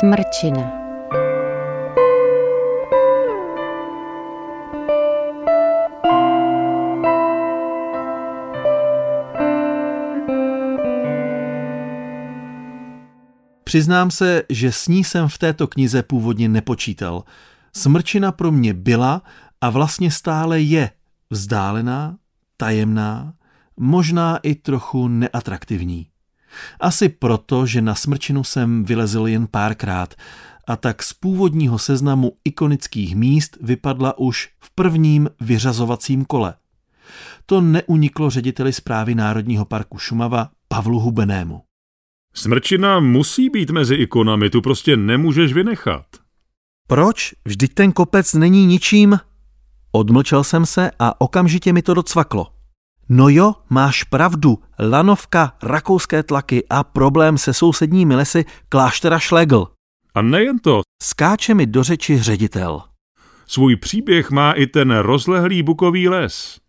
Smrčina Přiznám se, že s ní jsem v této knize původně nepočítal. Smrčina pro mě byla a vlastně stále je vzdálená, tajemná, možná i trochu neatraktivní. Asi proto, že na smrčinu jsem vylezl jen párkrát a tak z původního seznamu ikonických míst vypadla už v prvním vyřazovacím kole. To neuniklo řediteli zprávy Národního parku Šumava Pavlu Hubenému. Smrčina musí být mezi ikonami, tu prostě nemůžeš vynechat. Proč? Vždyť ten kopec není ničím. Odmlčel jsem se a okamžitě mi to docvaklo. No jo, máš pravdu, lanovka, rakouské tlaky a problém se sousedními lesy kláštera Schlegel. A nejen to. Skáče mi do řeči ředitel. Svůj příběh má i ten rozlehlý bukový les.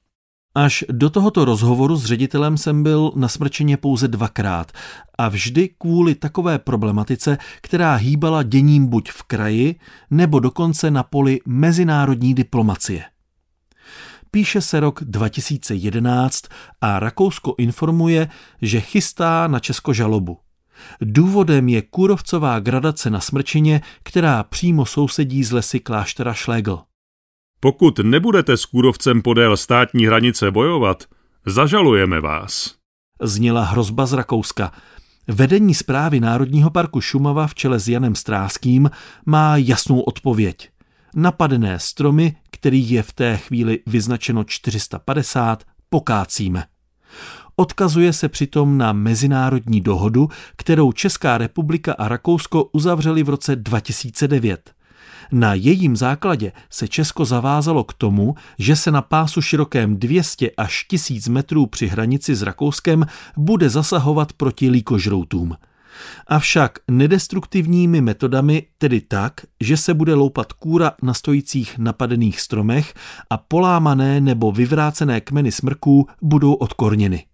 Až do tohoto rozhovoru s ředitelem jsem byl na smrčeně pouze dvakrát a vždy kvůli takové problematice, která hýbala děním buď v kraji, nebo dokonce na poli mezinárodní diplomacie. Píše se rok 2011 a Rakousko informuje, že chystá na Česko žalobu. Důvodem je kůrovcová gradace na Smrčině, která přímo sousedí z lesy kláštera Schlegel. Pokud nebudete s kůrovcem podél státní hranice bojovat, zažalujeme vás. Zněla hrozba z Rakouska. Vedení zprávy Národního parku Šumava v čele s Janem Stráským má jasnou odpověď. Napadené stromy, který je v té chvíli vyznačeno 450, pokácíme. Odkazuje se přitom na mezinárodní dohodu, kterou Česká republika a Rakousko uzavřeli v roce 2009. Na jejím základě se Česko zavázalo k tomu, že se na pásu širokém 200 až 1000 metrů při hranici s Rakouskem bude zasahovat proti líkožroutům. Avšak nedestruktivními metodami, tedy tak, že se bude loupat kůra na stojících napadených stromech a polámané nebo vyvrácené kmeny smrků budou odkorněny.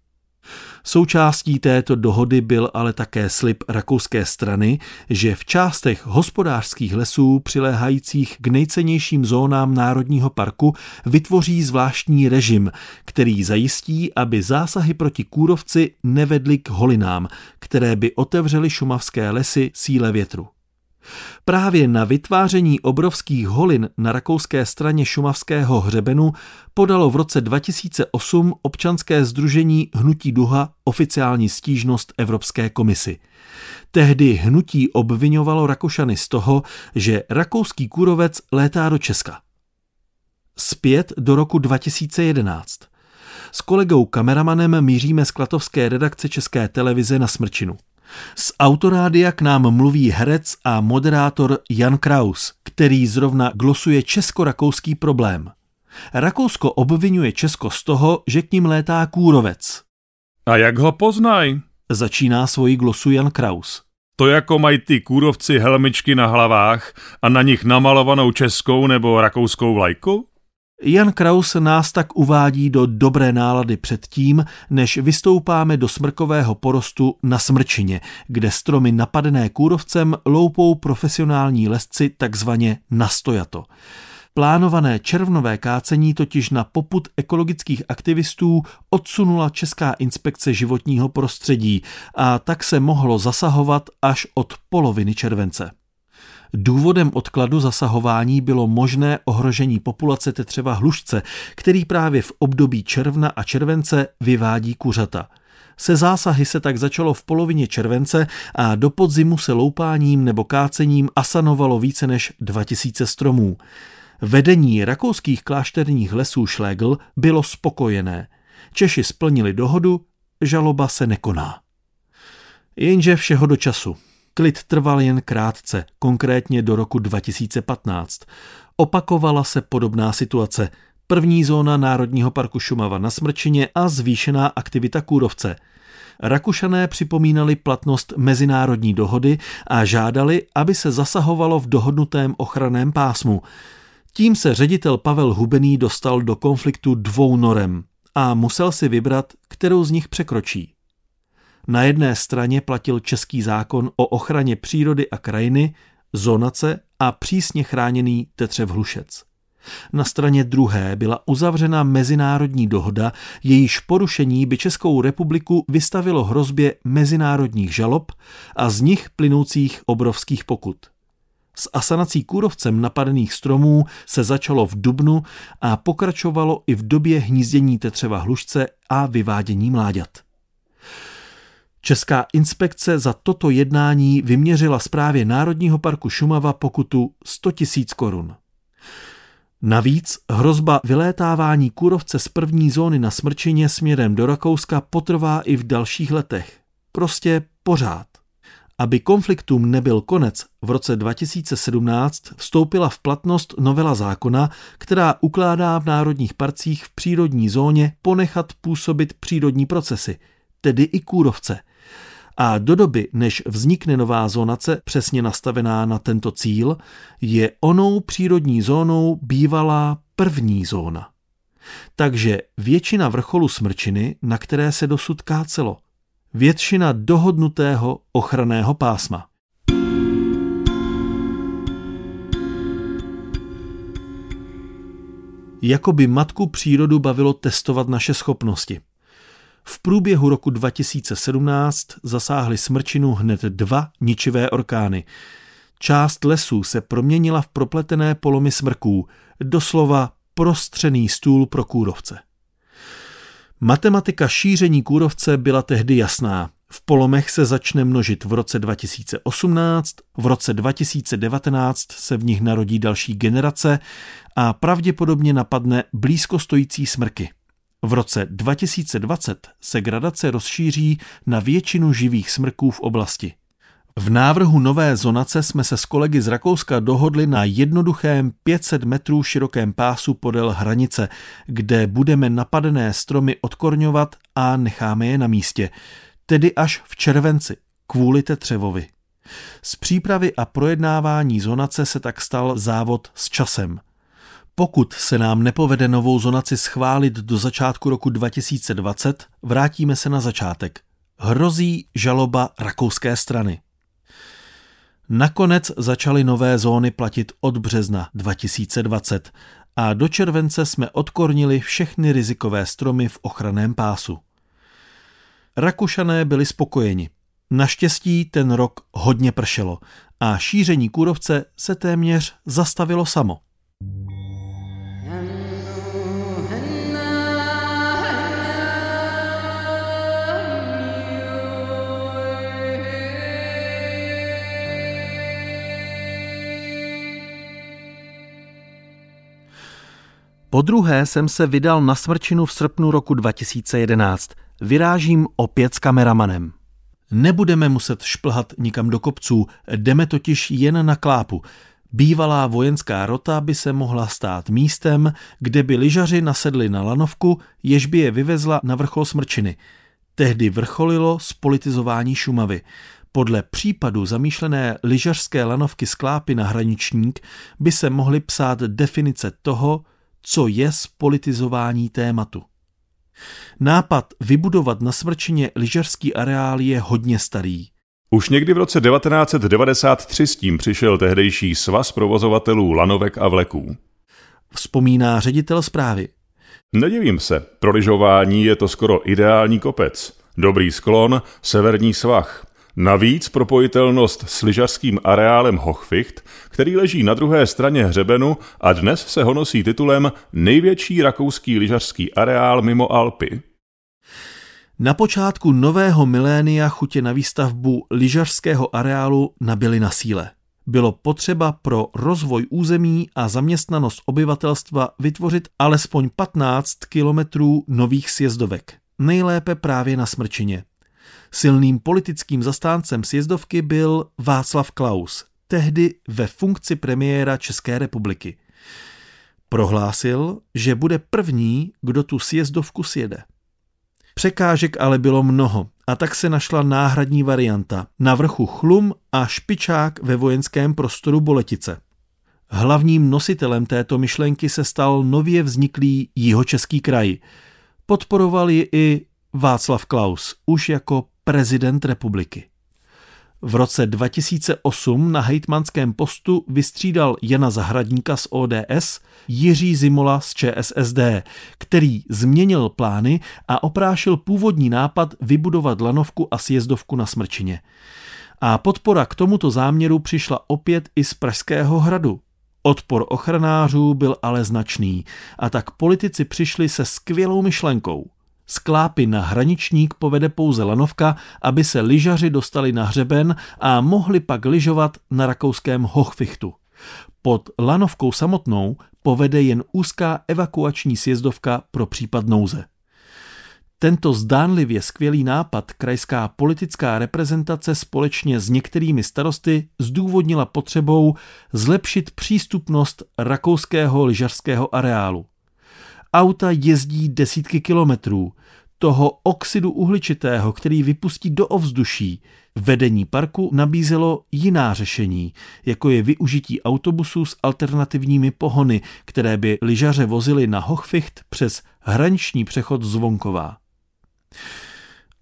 Součástí této dohody byl ale také slib rakouské strany, že v částech hospodářských lesů přiléhajících k nejcennějším zónám Národního parku vytvoří zvláštní režim, který zajistí, aby zásahy proti kůrovci nevedly k holinám, které by otevřely šumavské lesy síle větru. Právě na vytváření obrovských holin na rakouské straně šumavského hřebenu podalo v roce 2008 občanské združení Hnutí Duha oficiální stížnost Evropské komisi. Tehdy hnutí obvinovalo Rakušany z toho, že rakouský kůrovec létá do Česka. Zpět do roku 2011. S kolegou kameramanem míříme z klatovské redakce České televize na Smrčinu. Z autorádia k nám mluví herec a moderátor Jan Kraus, který zrovna glosuje česko-rakouský problém. Rakousko obvinuje Česko z toho, že k ním létá kůrovec. A jak ho poznaj? Začíná svoji glosu Jan Kraus. To jako mají ty kůrovci helmičky na hlavách a na nich namalovanou českou nebo rakouskou vlajku? Jan Kraus nás tak uvádí do dobré nálady předtím, než vystoupáme do smrkového porostu na Smrčině, kde stromy napadené kůrovcem loupou profesionální lesci takzvaně nastojato. Plánované červnové kácení totiž na poput ekologických aktivistů odsunula Česká inspekce životního prostředí a tak se mohlo zasahovat až od poloviny července. Důvodem odkladu zasahování bylo možné ohrožení populace tetřeva hlušce, který právě v období června a července vyvádí kuřata. Se zásahy se tak začalo v polovině července a do podzimu se loupáním nebo kácením asanovalo více než 2000 stromů. Vedení rakouských klášterních lesů Schlegel bylo spokojené. Češi splnili dohodu, žaloba se nekoná. Jenže všeho do času. Klid trval jen krátce, konkrétně do roku 2015. Opakovala se podobná situace. První zóna Národního parku Šumava na Smrčině a zvýšená aktivita kůrovce. Rakušané připomínali platnost mezinárodní dohody a žádali, aby se zasahovalo v dohodnutém ochraném pásmu. Tím se ředitel Pavel Hubený dostal do konfliktu dvou norem a musel si vybrat, kterou z nich překročí. Na jedné straně platil český zákon o ochraně přírody a krajiny, zonace a přísně chráněný Tetřev Hlušec. Na straně druhé byla uzavřena mezinárodní dohoda, jejíž porušení by Českou republiku vystavilo hrozbě mezinárodních žalob a z nich plynoucích obrovských pokut. S asanací kůrovcem napadených stromů se začalo v dubnu a pokračovalo i v době hnízdění tetřeva hlušce a vyvádění mláďat. Česká inspekce za toto jednání vyměřila zprávě Národního parku Šumava pokutu 100 000 korun. Navíc hrozba vylétávání kůrovce z první zóny na Smrčině směrem do Rakouska potrvá i v dalších letech. Prostě pořád. Aby konfliktům nebyl konec, v roce 2017 vstoupila v platnost novela zákona, která ukládá v národních parcích v přírodní zóně ponechat působit přírodní procesy, tedy i kůrovce. A do doby, než vznikne nová zónace přesně nastavená na tento cíl, je onou přírodní zónou bývalá první zóna. Takže většina vrcholu Smrčiny, na které se dosud kácelo – většina dohodnutého ochranného pásma. Jako by matku přírodu bavilo testovat naše schopnosti. V průběhu roku 2017 zasáhly smrčinu hned dva ničivé orkány. Část lesů se proměnila v propletené polomy smrků, doslova prostřený stůl pro kůrovce. Matematika šíření kůrovce byla tehdy jasná. V polomech se začne množit v roce 2018, v roce 2019 se v nich narodí další generace a pravděpodobně napadne blízko stojící smrky. V roce 2020 se gradace rozšíří na většinu živých smrků v oblasti. V návrhu nové zonace jsme se s kolegy z Rakouska dohodli na jednoduchém 500 metrů širokém pásu podél hranice, kde budeme napadené stromy odkorňovat a necháme je na místě, tedy až v červenci, kvůli Tetřevovi. Z přípravy a projednávání zonace se tak stal závod s časem. Pokud se nám nepovede novou zonaci schválit do začátku roku 2020, vrátíme se na začátek. Hrozí žaloba rakouské strany. Nakonec začaly nové zóny platit od března 2020 a do července jsme odkornili všechny rizikové stromy v ochraném pásu. Rakušané byli spokojeni. Naštěstí ten rok hodně pršelo a šíření kůrovce se téměř zastavilo samo. Po druhé jsem se vydal na smrčinu v srpnu roku 2011. Vyrážím opět s kameramanem. Nebudeme muset šplhat nikam do kopců, jdeme totiž jen na klápu. Bývalá vojenská rota by se mohla stát místem, kde by lyžaři nasedli na lanovku, jež by je vyvezla na vrchol Smrčiny. Tehdy vrcholilo spolitizování Šumavy. Podle případu zamýšlené lyžařské lanovky Sklápy na hraničník by se mohly psát definice toho, co je spolitizování tématu. Nápad vybudovat na Smrčině lyžařský areál je hodně starý. Už někdy v roce 1993 s tím přišel tehdejší svaz provozovatelů lanovek a vleků. Vzpomíná ředitel zprávy. Nedivím se, pro lyžování je to skoro ideální kopec. Dobrý sklon, severní svah. Navíc propojitelnost s lyžařským areálem Hochficht, který leží na druhé straně hřebenu a dnes se honosí titulem největší rakouský lyžařský areál mimo Alpy. Na počátku nového milénia chutě na výstavbu lyžařského areálu nabyly na síle. Bylo potřeba pro rozvoj území a zaměstnanost obyvatelstva vytvořit alespoň 15 kilometrů nových sjezdovek. Nejlépe právě na Smrčině. Silným politickým zastáncem sjezdovky byl Václav Klaus, tehdy ve funkci premiéra České republiky. Prohlásil, že bude první, kdo tu sjezdovku sjede. Překážek ale bylo mnoho a tak se našla náhradní varianta na vrchu Chlum a Špičák ve vojenském prostoru Boletice. Hlavním nositelem této myšlenky se stal nově vzniklý jihočeský kraj. Podporoval ji i Václav Klaus, už jako prezident republiky. V roce 2008 na hejtmanském postu vystřídal Jana Zahradníka z ODS, Jiří Zimola z ČSSD, který změnil plány a oprášil původní nápad vybudovat lanovku a sjezdovku na Smrčině. A podpora k tomuto záměru přišla opět i z Pražského hradu. Odpor ochranářů byl ale značný a tak politici přišli se skvělou myšlenkou – Sklápy na hraničník povede pouze lanovka, aby se lyžaři dostali na hřeben a mohli pak lyžovat na rakouském Hochfichtu. Pod lanovkou samotnou povede jen úzká evakuační sjezdovka pro případ nouze. Tento zdánlivě skvělý nápad krajská politická reprezentace společně s některými starosty zdůvodnila potřebou zlepšit přístupnost rakouského lyžařského areálu. Auta jezdí desítky kilometrů. Toho oxidu uhličitého, který vypustí do ovzduší, vedení parku nabízelo jiná řešení, jako je využití autobusů s alternativními pohony, které by lyžaře vozili na Hochficht přes hraniční přechod Zvonková.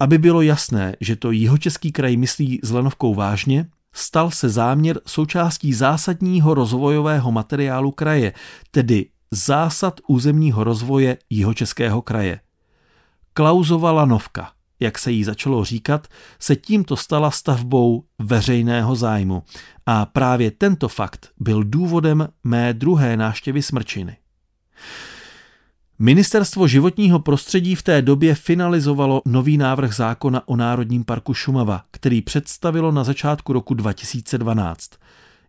Aby bylo jasné, že to jihočeský kraj myslí s lanovkou vážně, stal se záměr součástí zásadního rozvojového materiálu kraje, tedy zásad územního rozvoje Jihočeského kraje. Klauzova lanovka, jak se jí začalo říkat, se tímto stala stavbou veřejného zájmu a právě tento fakt byl důvodem mé druhé náštěvy Smrčiny. Ministerstvo životního prostředí v té době finalizovalo nový návrh zákona o Národním parku Šumava, který představilo na začátku roku 2012.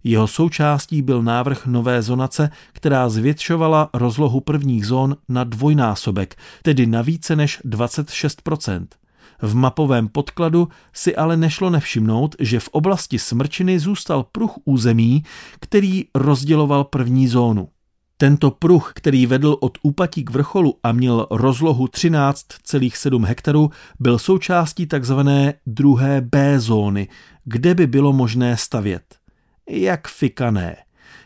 Jeho součástí byl návrh nové zonace, která zvětšovala rozlohu prvních zón na dvojnásobek, tedy na více než 26% v mapovém podkladu si ale nešlo nevšimnout, že v oblasti Smrčiny zůstal pruh území, který rozděloval první zónu. Tento pruh, který vedl od úpatí k vrcholu a měl rozlohu 13,7 hektarů, byl součástí tzv. druhé B zóny, kde by bylo možné stavět jak fikané.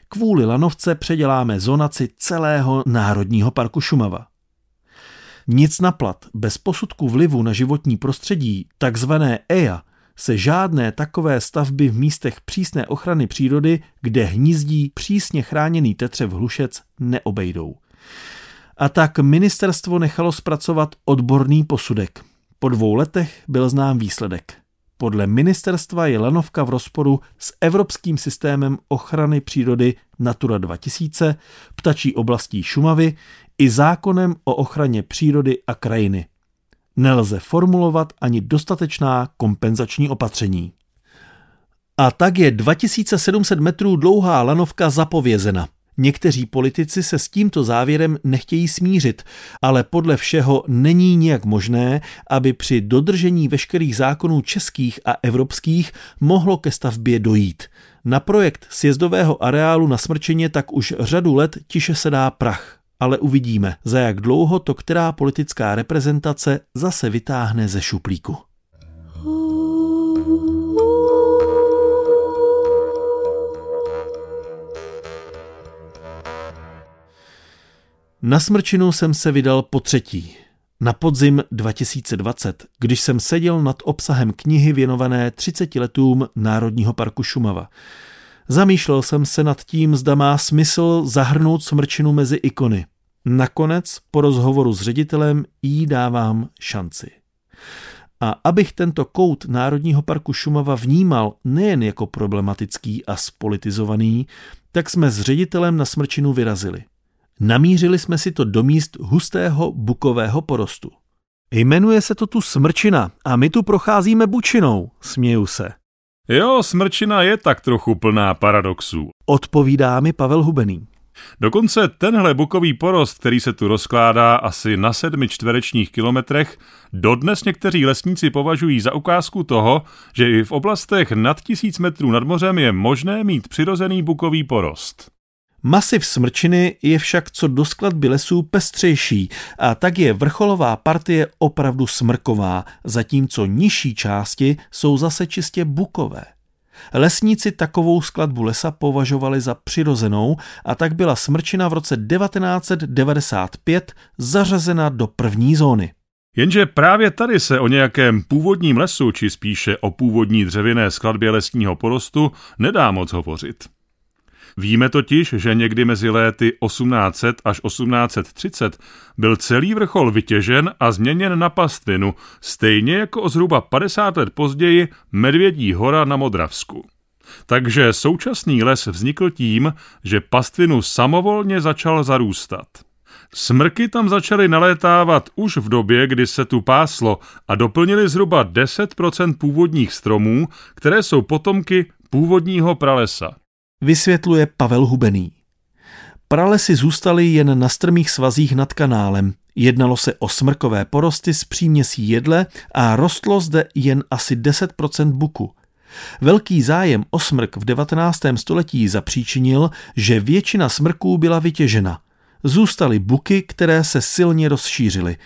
Kvůli lanovce předěláme zonaci celého Národního parku Šumava. Nic naplat, bez posudku vlivu na životní prostředí, takzvané EIA, se žádné takové stavby v místech přísné ochrany přírody, kde hnízdí přísně chráněný tetřev hlušec, neobejdou. A tak ministerstvo nechalo zpracovat odborný posudek. Po dvou letech byl znám výsledek. Podle ministerstva je lanovka v rozporu s evropským systémem ochrany přírody Natura 2000, ptačí oblastí Šumavy i zákonem o ochraně přírody a krajiny. Nelze formulovat ani dostatečná kompenzační opatření. A tak je 2700 metrů dlouhá lanovka zapovězena. Někteří politici se s tímto závěrem nechtějí smířit, ale podle všeho není nijak možné, aby při dodržení veškerých zákonů českých a evropských mohlo ke stavbě dojít. Na projekt sjezdového areálu na Smrčeně tak už řadu let tiše se dá prach. Ale uvidíme, za jak dlouho to která politická reprezentace zase vytáhne ze šuplíku. Na smrčinu jsem se vydal po třetí. Na podzim 2020, když jsem seděl nad obsahem knihy věnované 30 letům Národního parku Šumava. Zamýšlel jsem se nad tím, zda má smysl zahrnout smrčinu mezi ikony. Nakonec, po rozhovoru s ředitelem, jí dávám šanci. A abych tento kout Národního parku Šumava vnímal nejen jako problematický a spolitizovaný, tak jsme s ředitelem na smrčinu vyrazili. Namířili jsme si to do míst hustého bukového porostu. Jmenuje se to tu smrčina a my tu procházíme bučinou, směju se. Jo, smrčina je tak trochu plná paradoxů. Odpovídá mi Pavel Hubený. Dokonce tenhle bukový porost, který se tu rozkládá asi na sedmi čtverečních kilometrech, dodnes někteří lesníci považují za ukázku toho, že i v oblastech nad tisíc metrů nad mořem je možné mít přirozený bukový porost. Masiv smrčiny je však co do skladby lesů pestřejší a tak je vrcholová partie opravdu smrková, zatímco nižší části jsou zase čistě bukové. Lesníci takovou skladbu lesa považovali za přirozenou a tak byla smrčina v roce 1995 zařazena do první zóny. Jenže právě tady se o nějakém původním lesu, či spíše o původní dřevěné skladbě lesního porostu, nedá moc hovořit. Víme totiž, že někdy mezi léty 1800 až 1830 byl celý vrchol vytěžen a změněn na pastvinu, stejně jako o zhruba 50 let později Medvědí hora na Modravsku. Takže současný les vznikl tím, že pastvinu samovolně začal zarůstat. Smrky tam začaly nalétávat už v době, kdy se tu páslo a doplnili zhruba 10% původních stromů, které jsou potomky původního pralesa. Vysvětluje Pavel Hubený. Pralesy zůstaly jen na strmých svazích nad kanálem. Jednalo se o smrkové porosty s příměsí jedle a rostlo zde jen asi 10% buku. Velký zájem o smrk v 19. století zapříčinil, že většina smrků byla vytěžena – zůstaly buky, které se silně rozšířily.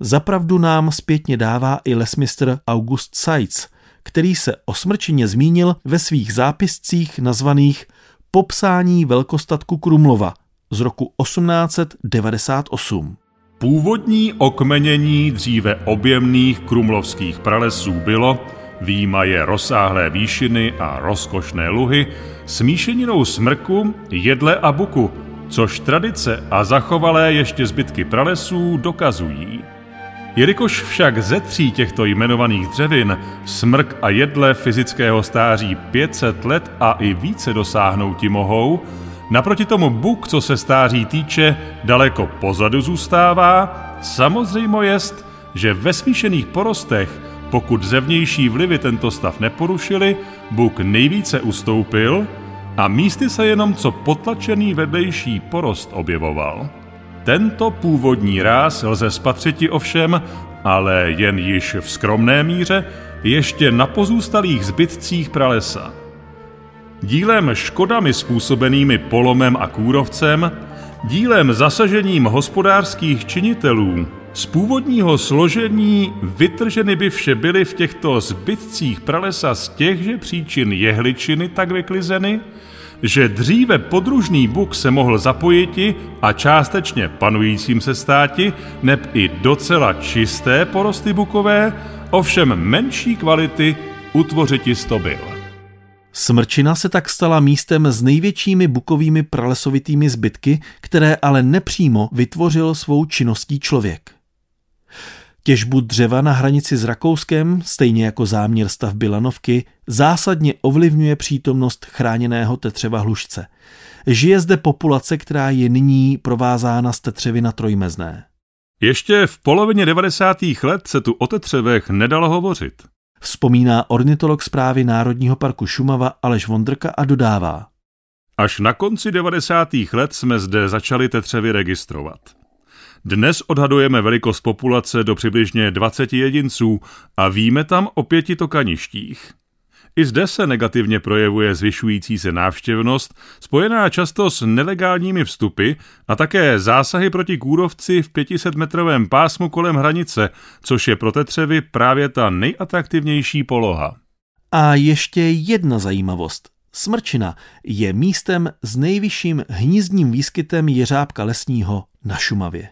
Zapravdu nám zpětně dává i lesmistr August Seitz, který se o smrčině zmínil ve svých zápiscích nazvaných Popsání velkostatku Krumlova z roku 1898. Původní okmenění dříve objemných krumlovských pralesů bylo, výjimaje rozsáhlé výšiny a rozkošné luhy, smíšeninou smrku, jedle a buku – což tradice a zachovalé ještě zbytky pralesů dokazují. Jelikož však ze tří těchto jmenovaných dřevin smrk a jedle fyzického stáří 500 let a i více dosáhnout ti mohou, naproti tomu buk, co se stáří týče, daleko pozadu zůstává, samozřejmě jest, že ve smíšených porostech, pokud zevnější vlivy tento stav neporušili, buk nejvíce ustoupil – a místy se jenom co potlačený vedlejší porost objevoval. Tento původní ráz lze spatřiti ovšem, ale jen již v skromné míře, ještě na pozůstalých zbytcích pralesa. Dílem škodami způsobenými polomem a kůrovcem, dílem zasažením hospodářských činitelů, z původního složení vytrženy by vše byly v těchto zbytcích pralesa z těchže příčin jehličiny tak vyklizeny, že dříve podružný buk se mohl zapojiti a částečně panujícím se státi, neb i docela čisté porosty bukové, ovšem menší kvality utvořiti byl. Smrčina se tak stala místem s největšími bukovými pralesovitými zbytky, které ale nepřímo vytvořil svou činností člověk. Těžbu dřeva na hranici s Rakouskem, stejně jako záměr stavby lanovky, zásadně ovlivňuje přítomnost chráněného tetřeva hlušce. Žije zde populace, která je nyní provázána z tetřevy na trojmezné. Ještě v polovině 90. let se tu o tetřevech nedalo hovořit. Vzpomíná ornitolog zprávy Národního parku Šumava Aleš Vondrka a dodává. Až na konci 90. let jsme zde začali tetřevy registrovat. Dnes odhadujeme velikost populace do přibližně 20 jedinců a víme tam o pěti tokaništích. I zde se negativně projevuje zvyšující se návštěvnost, spojená často s nelegálními vstupy a také zásahy proti kůrovci v 500-metrovém pásmu kolem hranice, což je pro tetřevy právě ta nejatraktivnější poloha. A ještě jedna zajímavost. Smrčina je místem s nejvyšším hnízdním výskytem jeřábka lesního na Šumavě.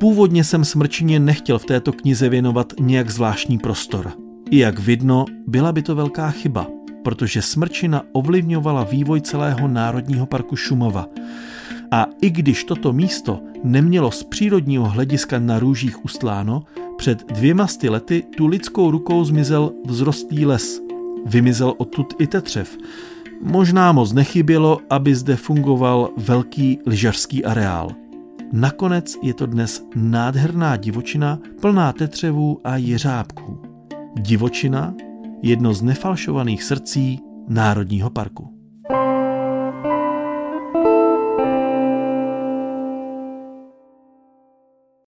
Původně jsem Smrčině nechtěl v této knize věnovat nějak zvláštní prostor. I jak vidno, byla by to velká chyba, protože Smrčina ovlivňovala vývoj celého Národního parku Šumova. A i když toto místo nemělo z přírodního hlediska na růžích ustláno, před dvěma sty lety tu lidskou rukou zmizel vzrostlý les. Vymizel odtud i tetřev. Možná moc nechybělo, aby zde fungoval velký lyžařský areál. Nakonec je to dnes nádherná divočina plná tetřevů a jeřábků. Divočina, jedno z nefalšovaných srdcí Národního parku.